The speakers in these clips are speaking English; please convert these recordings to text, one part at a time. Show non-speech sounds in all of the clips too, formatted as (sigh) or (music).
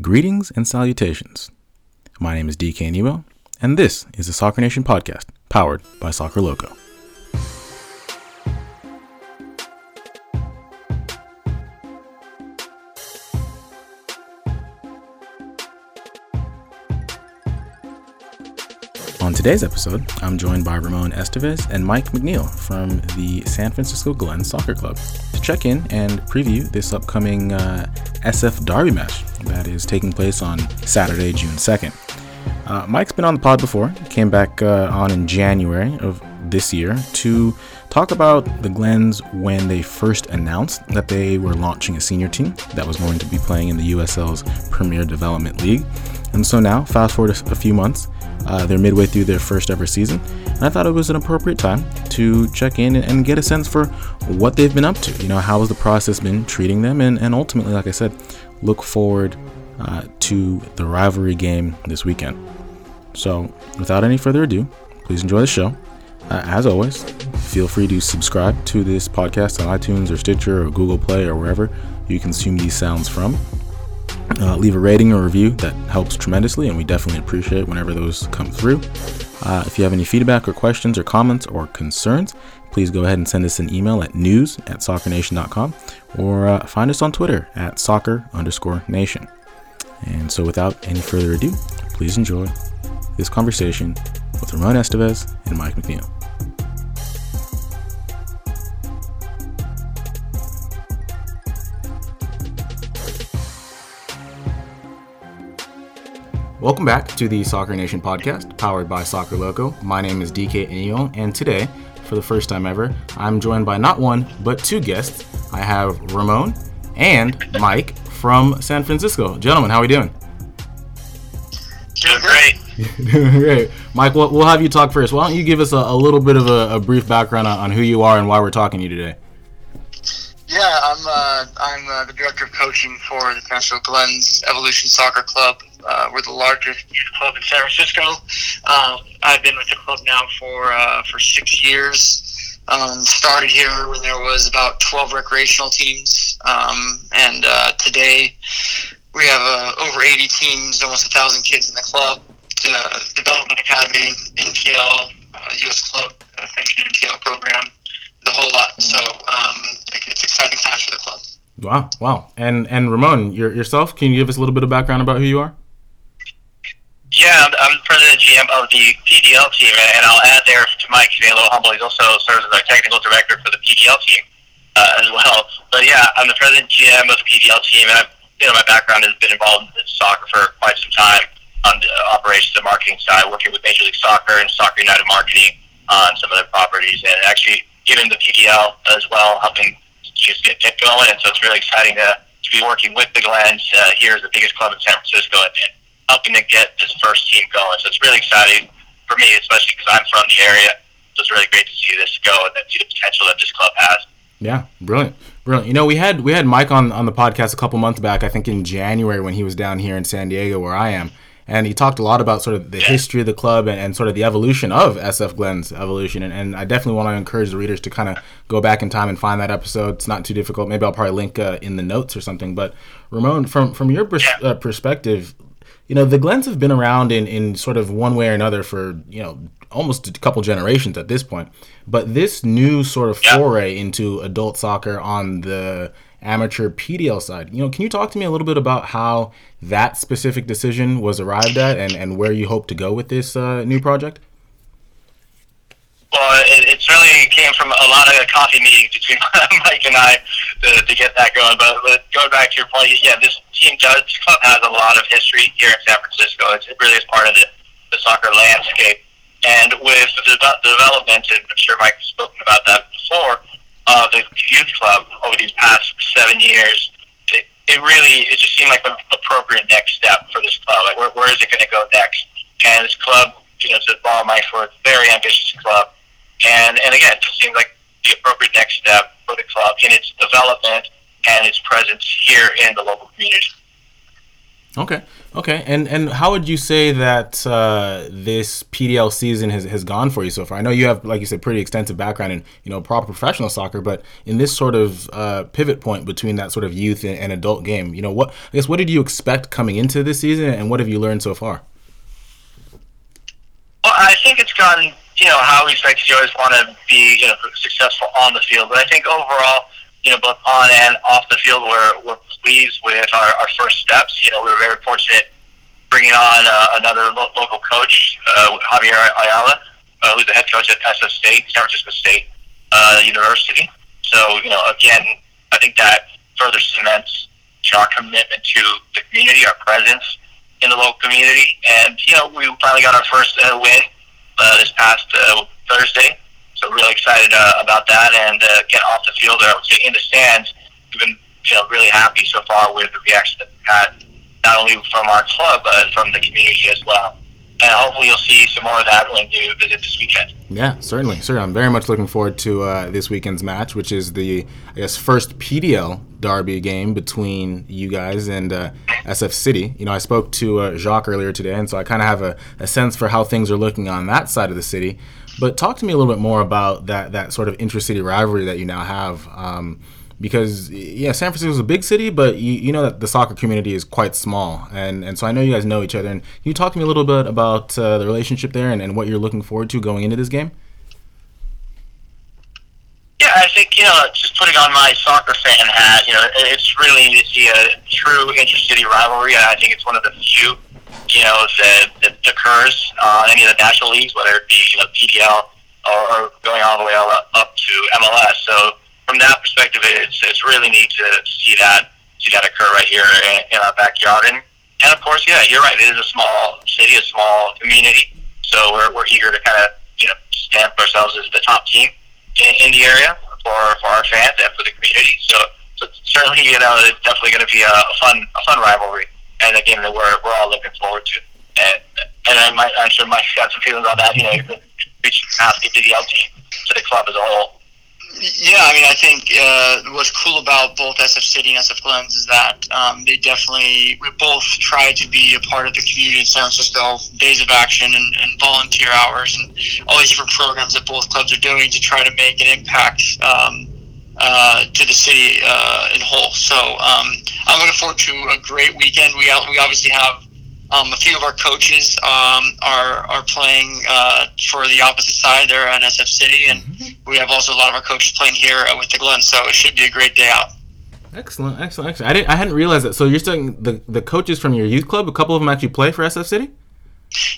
Greetings and salutations. My name is DK Nemo, and this is the Soccer Nation podcast, powered by Soccer Loco. On today's episode, I'm joined by Ramon Estevez and Mike McNeill from the San Francisco Glen Soccer Club to check in and preview this upcoming uh, SF Derby match that is taking place on Saturday, June 2nd. Uh, Mike's been on the pod before, came back uh, on in January of this year to talk about the Glens when they first announced that they were launching a senior team that was going to be playing in the USL's Premier Development League. And so now, fast forward a few months, uh, they're midway through their first ever season, and I thought it was an appropriate time to check in and get a sense for what they've been up to. You know, how has the process been treating them, and, and ultimately, like I said, look forward uh, to the rivalry game this weekend. So, without any further ado, please enjoy the show. Uh, as always, feel free to subscribe to this podcast on iTunes or Stitcher or Google Play or wherever you consume these sounds from. Uh, leave a rating or review that helps tremendously, and we definitely appreciate whenever those come through. Uh, if you have any feedback or questions or comments or concerns, please go ahead and send us an email at news at soccernation.com or uh, find us on Twitter at soccer underscore nation. And so, without any further ado, please enjoy this conversation with Ramon Estevez and Mike McNeill. Welcome back to the Soccer Nation podcast, powered by Soccer Loco. My name is DK Inyo, and today, for the first time ever, I'm joined by not one, but two guests. I have Ramon and Mike from San Francisco. Gentlemen, how are we doing? Doing great. (laughs) Doing great. Mike, we'll, we'll have you talk first. Why don't you give us a, a little bit of a, a brief background on, on who you are and why we're talking to you today? Yeah, I'm uh, I'm uh, the director of coaching for the Francisco Glens Evolution Soccer Club. Uh, we're the largest youth club in San Francisco. Um, I've been with the club now for uh, for six years. Um, started here when there was about 12 recreational teams, um, and uh, today we have uh, over 80 teams, almost a thousand kids in the club. Uh, development academy, NPL, U.S. club, uh, NPL program the whole lot. So um, it's exciting times for the club. Wow, wow. And and Ramon, your, yourself, can you give us a little bit of background about who you are? Yeah, I'm, I'm the president GM of the PDL team, and I'll add there to Mike, being a little humble, he also serves as our technical director for the PDL team uh, as well. But yeah, I'm the president GM of the PDL team, and I've, you know, my background has been involved in soccer for quite some time on the operations and marketing side, working with Major League Soccer and Soccer United Marketing on some of their properties, and actually given the PDL as well, helping just get, get going. And so it's really exciting to, to be working with the Glens uh, here as the biggest club in San Francisco and, and helping to get this first team going. So it's really exciting for me, especially because I'm from the area. So it's really great to see this go and see the potential that this club has. Yeah, brilliant, brilliant. You know, we had we had Mike on on the podcast a couple months back. I think in January when he was down here in San Diego, where I am, and he talked a lot about sort of the history of the club and, and sort of the evolution of SF Glens evolution. And, and I definitely want to encourage the readers to kind of go back in time and find that episode. It's not too difficult. Maybe I'll probably link uh, in the notes or something. But Ramon, from from your pers- uh, perspective, you know the Glens have been around in in sort of one way or another for you know almost a couple generations at this point. But this new sort of foray into adult soccer on the amateur PDL side, you know, can you talk to me a little bit about how that specific decision was arrived at and, and where you hope to go with this uh, new project? Well, it, it really came from a lot of coffee meetings between (laughs) Mike and I to, to get that going. But, but going back to your point, yeah, this team does, this club has a lot of history here in San Francisco. It's, it really is part of the, the soccer landscape. And with the, development, and I'm sure Mike has spoken about that before, uh, the youth club over these past seven years, it, it really it just seemed like the appropriate next step for this club. Like, where, where is it going to go next? And this club, you know, to borrow Mike for a very ambitious club, and and again, it just seems like the appropriate next step for the club in its development and its presence here in the local community. Okay, okay, and and how would you say that uh, this PDL season has, has gone for you so far? I know you have, like you said, pretty extensive background in you know proper professional soccer, but in this sort of uh, pivot point between that sort of youth and, and, adult game, you know, what I guess what did you expect coming into this season, and what have you learned so far? Well, I think it's gone, you know, how we expect. You always want to be, you know, successful on the field, but I think overall you know, both on and off the field, we're, we're pleased with our, our first steps. You know, we were very fortunate bringing on uh, another lo- local coach, uh, Javier Ayala, uh, who's the head coach at SF State, San Francisco State uh, University. So, you know, again, I think that further cements our commitment to the community, our presence in the local community. And, you know, we finally got our first uh, win uh, this past uh, Thursday so really excited uh, about that, and uh, get off the field, or I would say in the stands, we've been you know really happy so far with the reaction that we've had, not only from our club but from the community as well. And hopefully you'll see some more of that when you visit this weekend. Yeah, certainly, certainly. I'm very much looking forward to uh, this weekend's match, which is the I guess first PDL derby game between you guys and uh, SF City. You know, I spoke to uh, Jacques earlier today, and so I kind of have a, a sense for how things are looking on that side of the city. But talk to me a little bit more about that that sort of intercity rivalry that you now have. Um, because yeah, San Francisco is a big city, but you, you know that the soccer community is quite small, and and so I know you guys know each other. And can you talk to me a little bit about uh, the relationship there and, and what you're looking forward to going into this game? Yeah, I think you know, just putting on my soccer fan hat, you know, it's really to see a true intercity rivalry. I think it's one of the few you know, that, that occurs uh, on any of the national leagues, whether it be you know, PDL or, or going all the way up, up to MLS. So from that perspective, it's, it's really neat to see that see that occur right here in, in our backyard. And, and of course, yeah, you're right. It is a small city, a small community. So we're, we're eager to kind of you know stamp ourselves as the top team in, in the area for, for our fans and for the community. So, so certainly, you know, it's definitely going to be a, a fun a fun rivalry and a game that we're, we're all looking forward to. And, and I might, I'm sure Mike's got some feelings on that, you know, (laughs) reaching past the DL team to the club as a whole. Yeah, I mean, I think uh, what's cool about both SF City and SF Glens is that um, they definitely we both try to be a part of the community in San Francisco. Days of action and, and volunteer hours and all these different programs that both clubs are doing to try to make an impact um, uh, to the city uh, in whole. So um, I'm looking forward to a great weekend. We we obviously have um, a few of our coaches um, are are playing uh, for the opposite side there at SF City, and mm-hmm. we have also a lot of our coaches playing here with the Glen. So it should be a great day out. Excellent, excellent, excellent. I didn't, I hadn't realized that. So you're saying the the coaches from your youth club, a couple of them actually play for SF City.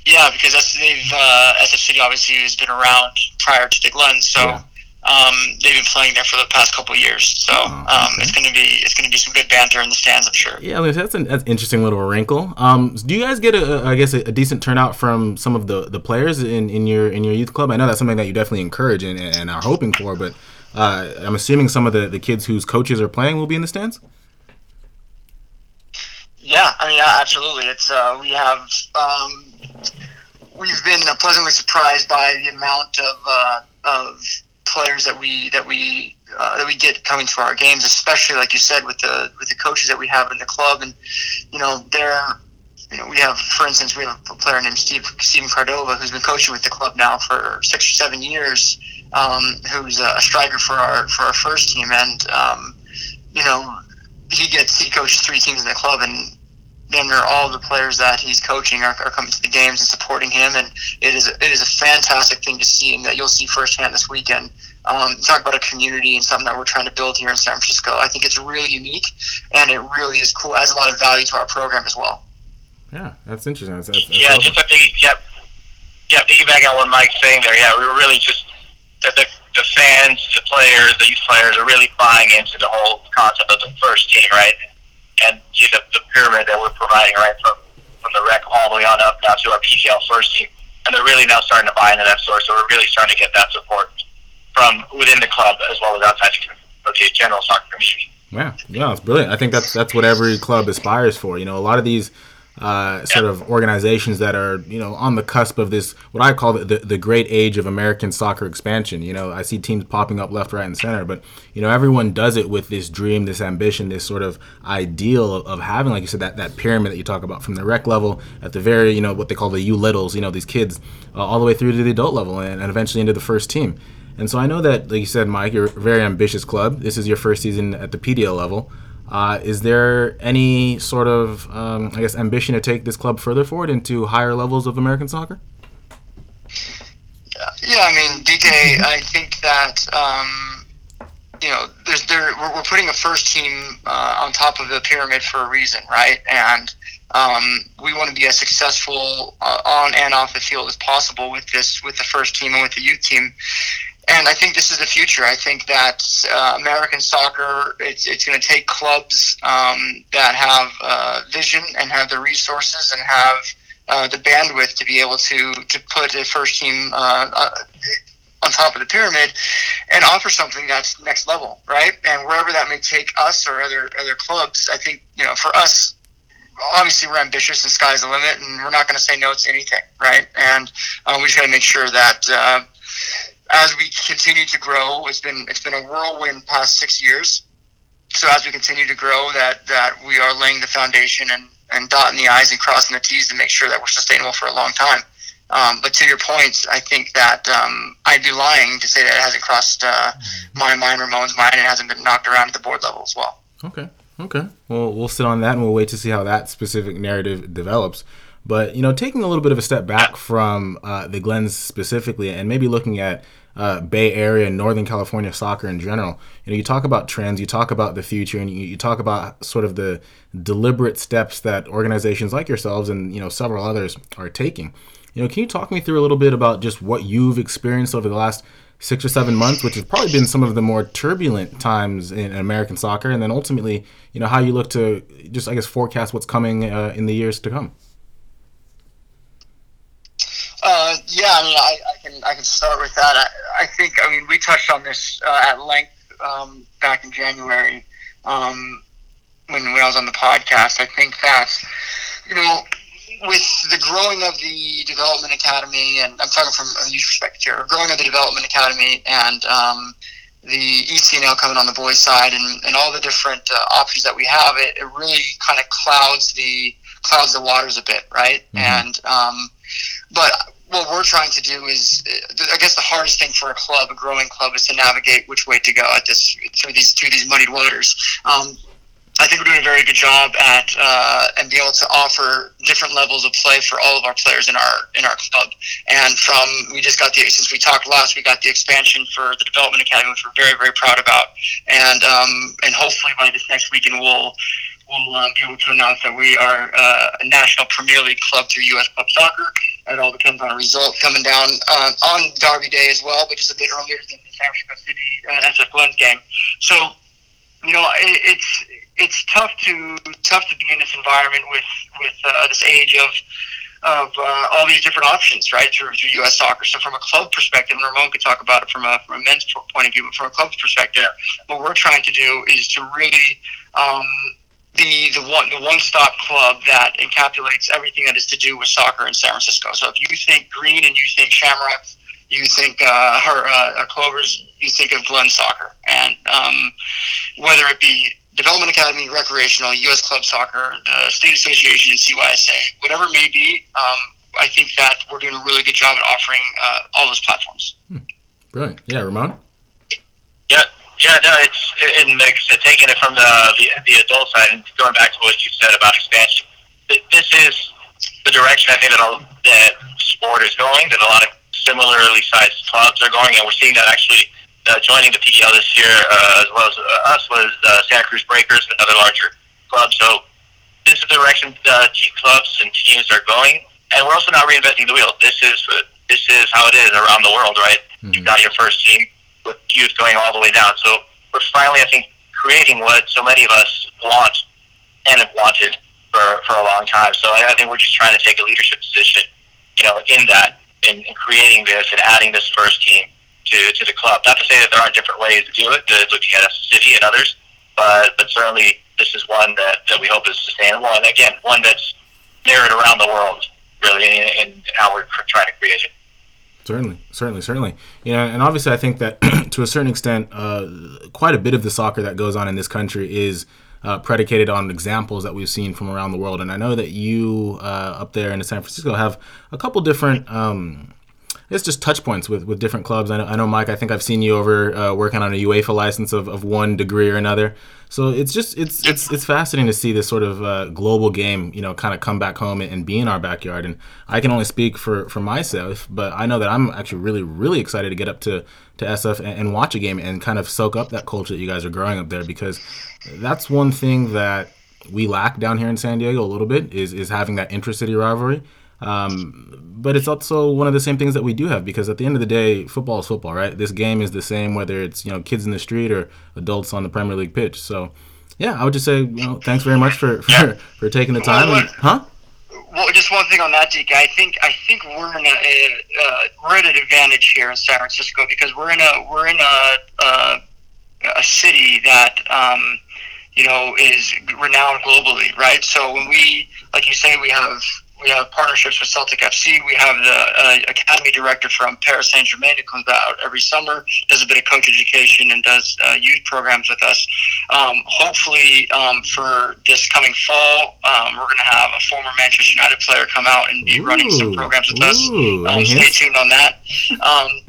Yeah, because they've uh, SF City obviously has been around prior to the Glen, so. Yeah um, they've been playing there for the past couple years, so oh, um, it's gonna be it's gonna be some good banter in the stands, I'm sure. Yeah, that's an that's interesting little wrinkle. Um, do you guys get a, I guess a, a, decent turnout from some of the, the players in, in your in your youth club? I know that's something that you definitely encourage and, and are hoping for, but uh, I'm assuming some of the, the kids whose coaches are playing will be in the stands. Yeah, I mean, absolutely. It's uh, we have um, we've been pleasantly surprised by the amount of uh, of players that we that we uh, that we get coming to our games, especially like you said with the with the coaches that we have in the club, and you know they're you know we have for instance we have a player named Steve Steven Cardova who's been coaching with the club now for six or seven years, um, who's a striker for our for our first team, and um, you know he gets he coaches three teams in the club and then all the players that he's coaching are, are, coming to the games and supporting him, and it is it is a fantastic thing to see, and that you'll see firsthand this weekend. Um, talk about a community and something that we're trying to build here in San Francisco. I think it's really unique, and it really is cool. It adds a lot of value to our program as well. Yeah, that's interesting. That's, that's, that's yeah, awesome. just a big, yeah, yeah, piggyback on what Mike's saying there. Yeah, we were really just the, the, the fans, the players, the youth players are really buying into the whole concept of the first team, right? And see the, the pyramid that we're providing right from from the rec all the way on up now to our PDL first team, and they're really now starting to buy into that source. So we're really starting to get that support from within the club as well as outside of the general soccer community. Yeah, yeah, it's brilliant. I think that's that's what every club aspires for. You know, a lot of these uh, sort of organizations that are you know on the cusp of this what I call the, the, the great age of American soccer expansion. You know, I see teams popping up left, right, and center, but you know everyone does it with this dream, this ambition, this sort of ideal of, of having, like you said, that that pyramid that you talk about from the rec level at the very you know what they call the U littles, you know these kids uh, all the way through to the adult level and, and eventually into the first team. And so I know that, like you said, Mike, you're a very ambitious club. This is your first season at the PDL level. Uh, is there any sort of, um, I guess, ambition to take this club further forward into higher levels of American soccer? Yeah, I mean, DK, I think that um, you know, there's there we're, we're putting a first team uh, on top of the pyramid for a reason, right? And um, we want to be as successful uh, on and off the field as possible with this, with the first team and with the youth team and I think this is the future. I think that uh, American soccer it's, it's going to take clubs um, that have uh, vision and have the resources and have uh, the bandwidth to be able to to put a first team uh, uh, on top of the pyramid and offer something that's next level, right? And wherever that may take us or other other clubs, I think you know for us. Obviously, we're ambitious, and sky's the limit, and we're not going to say no to anything, right? And uh, we just got to make sure that as we continue to grow, it's been it's been a whirlwind past six years. So as we continue to grow, that that we are laying the foundation and and dotting the i's and crossing the t's to make sure that we're sustainable for a long time. Um, but to your point, I think that um, I'd be lying to say that it hasn't crossed uh, my mind, Ramon's mind, and hasn't been knocked around at the board level as well. Okay. Okay. Well, we'll sit on that and we'll wait to see how that specific narrative develops. But you know, taking a little bit of a step back from uh, the Glens specifically, and maybe looking at uh, Bay Area and Northern California soccer in general. You know, you talk about trends, you talk about the future, and you, you talk about sort of the deliberate steps that organizations like yourselves and you know several others are taking. You know, can you talk me through a little bit about just what you've experienced over the last six or seven months, which has probably been some of the more turbulent times in American soccer, and then ultimately, you know, how you look to just, I guess, forecast what's coming uh, in the years to come. Uh, yeah, I mean, I, I, can I can start with that. I, I think I mean we touched on this uh, at length um, back in January um, when when I was on the podcast. I think that you know with the growing of the development academy, and I'm talking from a youth perspective here, growing of the development academy and um, the ECNL coming on the boys' side, and, and all the different uh, options that we have, it, it really kind of clouds the clouds the waters a bit, right? Mm-hmm. And um, but what we're trying to do is, I guess, the hardest thing for a club, a growing club, is to navigate which way to go at this through these through these muddied waters. Um, I think we're doing a very good job at uh, and be able to offer different levels of play for all of our players in our in our club. And from we just got the since we talked last, we got the expansion for the development academy, which we're very very proud about. And um, and hopefully by this next weekend we'll we'll uh, be able to announce that we are uh, a national Premier League club through U.S. Club Soccer. It all depends on a result coming down uh, on Derby Day as well, which is a bit earlier than the San Francisco City uh, SF Glens game. So, you know, it, it's it's tough to tough to be in this environment with with uh, this age of of uh, all these different options, right, through, through U.S. soccer. So from a club perspective, and Ramon could talk about it from a, from a men's point of view, but from a club's perspective, what we're trying to do is to really um, the the one the one stop club that encapsulates everything that is to do with soccer in San Francisco. So if you think green and you think Shamrocks, you think uh, her uh, Clovers, you think of Glen Soccer, and um, whether it be Development Academy, recreational, U.S. Club Soccer, the State Association, CYSA, whatever it may be, um, I think that we're doing a really good job at offering uh, all those platforms. Hmm. Brilliant. Yeah, Ramon. Yeah, yeah, no, it's in mix. Taking it from the, the the adult side and going back to what you said about expansion. This is the direction I think that, all, that sport is going. That a lot of similarly sized clubs are going, and we're seeing that actually uh, joining the PDL this year, uh, as well as uh, us, was uh, Santa Cruz Breakers, another larger club. So this is the direction uh, clubs and teams are going, and we're also not reinventing the wheel. This is this is how it is around the world, right? Mm-hmm. You've got your first team with youth going all the way down. So we're finally, I think, creating what so many of us want and have wanted for, for a long time. So I, I think we're just trying to take a leadership position, you know, in that, in, in creating this and adding this first team to, to the club. Not to say that there aren't different ways to do it, to looking at a City and others, but but certainly this is one that, that we hope is sustainable. And again, one that's narrative around the world, really, and how we're trying to create it. Certainly, certainly, certainly. You know, and obviously, I think that (clears throat) to a certain extent, uh, quite a bit of the soccer that goes on in this country is uh, predicated on examples that we've seen from around the world. And I know that you uh, up there in San Francisco have a couple different. Um, it's just touch points with, with different clubs. I know, I know, Mike. I think I've seen you over uh, working on a UEFA license of, of one degree or another. So it's just it's it's it's fascinating to see this sort of uh, global game, you know, kind of come back home and, be in our backyard. And I can only speak for for myself, but I know that I'm actually really really excited to get up to to SF and, and watch a game and kind of soak up that culture that you guys are growing up there because that's one thing that we lack down here in San Diego a little bit is is having that intra-city rivalry. Um, but it's also one of the same things that we do have because at the end of the day, football is football, right? This game is the same whether it's you know kids in the street or adults on the Premier League pitch. So, yeah, I would just say you know thanks very much for for, for taking the time. And, huh? Well, just one thing on that, DK. I think I think we're in a uh, we're at an advantage here in San Francisco because we're in a we're in a uh, a city that um, you know is renowned globally, right? So when we, like you say, we have we have partnerships with Celtic FC. We have the uh, academy director from Paris Saint Germain who comes out every summer, does a bit of coach education, and does uh, youth programs with us. Um, hopefully, um, for this coming fall, um, we're going to have a former Manchester United player come out and be ooh, running some programs with ooh, us. Um, stay tuned on that. Um,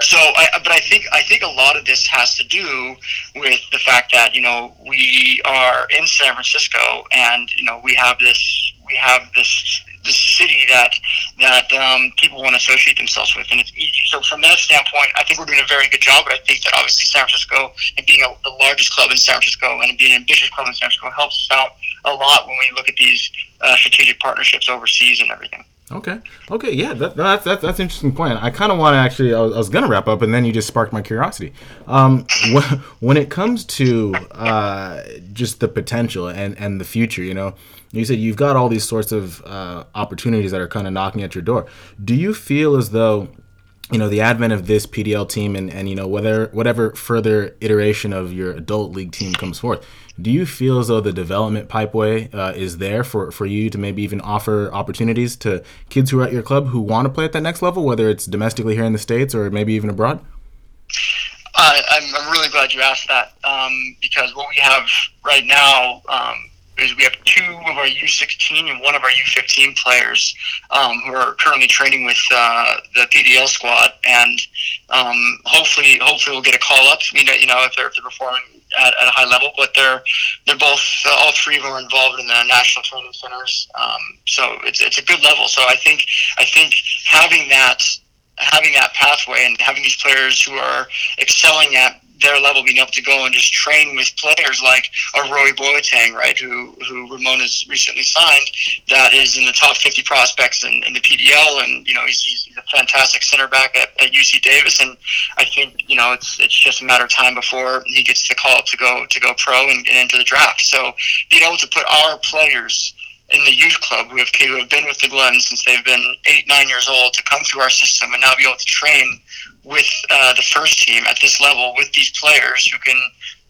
so, I, but I think I think a lot of this has to do with the fact that you know we are in San Francisco, and you know we have this we have this the city that that um, people want to associate themselves with, and it's easy. So from that standpoint, I think we're doing a very good job. But I think that obviously San Francisco and being a, the largest club in San Francisco and being an ambitious club in San Francisco helps us out a lot when we look at these uh, strategic partnerships overseas and everything. Okay. Okay. Yeah. That, that's that's that's an interesting point. I kind of want to actually. I was, I was, gonna wrap up, and then you just sparked my curiosity. Um, when, (laughs) when it comes to uh, just the potential and and the future, you know, you said you've got all these sorts of uh, opportunities that are kind of knocking at your door. Do you feel as though you know the advent of this PDL team and, and you know whether whatever further iteration of your adult league team comes forth, do you feel as though the development pipeway uh, is there for, for you to maybe even offer opportunities to kids who are at your club who want to play at that next level, whether it's domestically here in the states or maybe even abroad? Uh, I'm, I'm really glad you asked that um, because what we have right now um, is we have two of our U16 and one of our U15 players um, who are currently training with uh, the PDL squad, and um, hopefully, hopefully we'll get a call up. You know, you know if they're, if they're performing at, at, a high level, but they're they're both uh, all three of them are involved in the national training centers. Um, so it's it's a good level. So I think I think having that having that pathway and having these players who are excelling at their level, being able to go and just train with players like a Roy Boateng, right, who who Ramon has recently signed, that is in the top 50 prospects in, in the PDL, and you know he's, he's a fantastic center back at, at UC Davis, and I think you know it's it's just a matter of time before he gets the call to go to go pro and get into the draft. So being able to put our players in the youth club who have, who have been with the Glen since they've been eight, nine years old to come through our system and now be able to train with uh, the first team at this level with these players who can,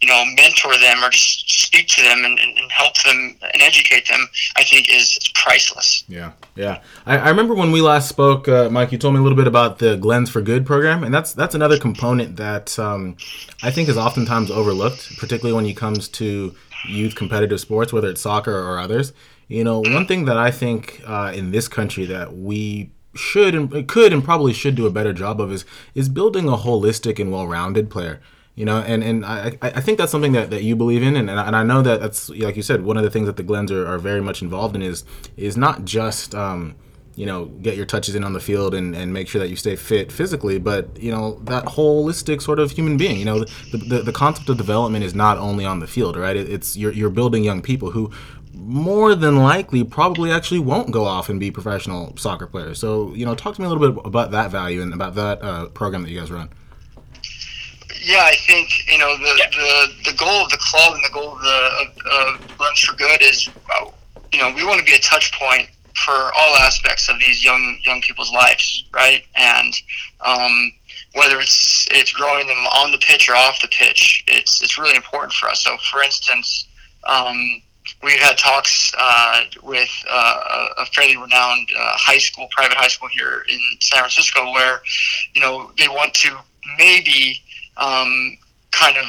you know, mentor them or just speak to them and, and help them and educate them, I think is, is priceless. Yeah, yeah. I, I, remember when we last spoke, uh, Mike, you told me a little bit about the Glens for Good program, and that's that's another component that um, I think is oftentimes overlooked, particularly when it comes to youth competitive sports, whether it's soccer or others. You know, one thing that I think uh, in this country that we should and could and probably should do a better job of is is building a holistic and well-rounded player. You know and and i i think that's something that, that you believe in and, and i know that that's like you said one of the things that the glens are, are very much involved in is is not just um, you know get your touches in on the field and, and make sure that you stay fit physically but you know that holistic sort of human being. You know the, the, the concept of development is not only on the field right? It, it's you're, you're building young people who more than likely probably actually won't go off and be professional soccer players. So, you know, talk to me a little bit about that value and about that uh, program that you guys run. Yeah, I think you know the the, the goal of the club and the goal of the of, Glens for Good is, uh, you know, we want to be a touch point for all aspects of these young young people's lives, right? And um, whether it's it's growing them on the pitch or off the pitch, it's it's really important for us. So, for instance. Um, we've had talks uh, with uh, a fairly renowned uh, high school, private high school here in San Francisco, where you know they want to maybe um, kind of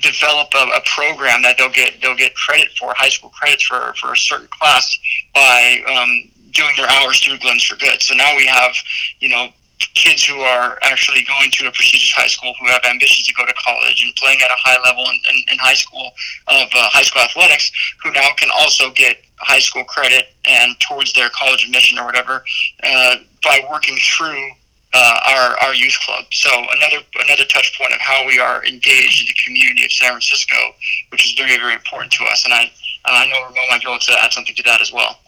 develop a, a, program that they'll get they'll get credit for high school credits for for a certain class by um, doing their hours through Glens for Good. So now we have you know kids who are actually going to a prestigious high school who have ambitions to go to college and playing at a high level in, in, in high school of uh, high school athletics who now can also get high school credit and towards their college admission or whatever uh, by working through uh, our, our youth club. So another another touch point of how we are engaged in the community of San Francisco, which is very very important to us. And I I know Ramon might be able to add something to that as well.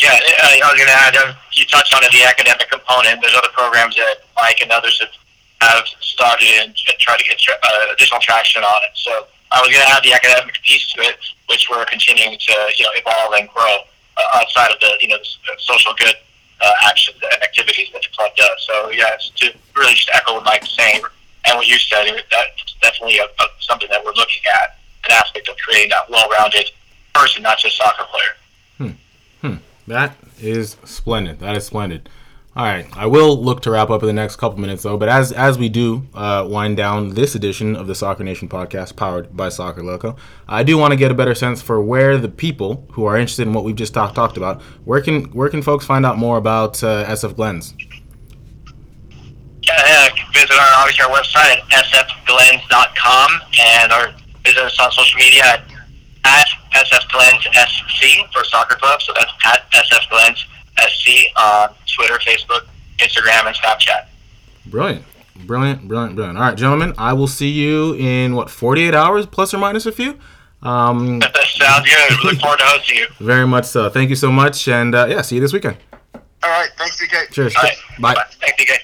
Yeah, I was going to add. Uh, you touched on it, the academic component. There's other programs that Mike and others have, started and, and try to get uh, additional traction on it. So I was going to add the academic piece to it, which we're continuing to you know evolve and grow uh, outside of the you know the social good uh, actions and activities that the club does. So yeah, to really just echo what Mike's saying and what you said. That's definitely a, a, something that we're looking at, an aspect of creating that well-rounded person, not just soccer player. That is splendid. That is splendid. All right, I will look to wrap up in the next couple minutes though. But as as we do uh, wind down this edition of the Soccer Nation podcast, powered by Soccer Loco, I do want to get a better sense for where the people who are interested in what we've just talked talked about, where can where can folks find out more about uh, SF Glens? Yeah, yeah, visit our obviously our website at sfglens.com and our visit us on social media at, at SF Glens SC for soccer club. So that's at SF Glens SC on Twitter, Facebook, Instagram, and Snapchat. Brilliant. Brilliant, brilliant, brilliant. All right, gentlemen, I will see you in what, 48 hours plus or minus a few? Um, (laughs) Sounds good. Look forward to hosting you. (laughs) Very much so. Thank you so much. And uh, yeah, see you this weekend. All right. Thanks, DK. Cheers. Bye. Bye. Thanks, DK.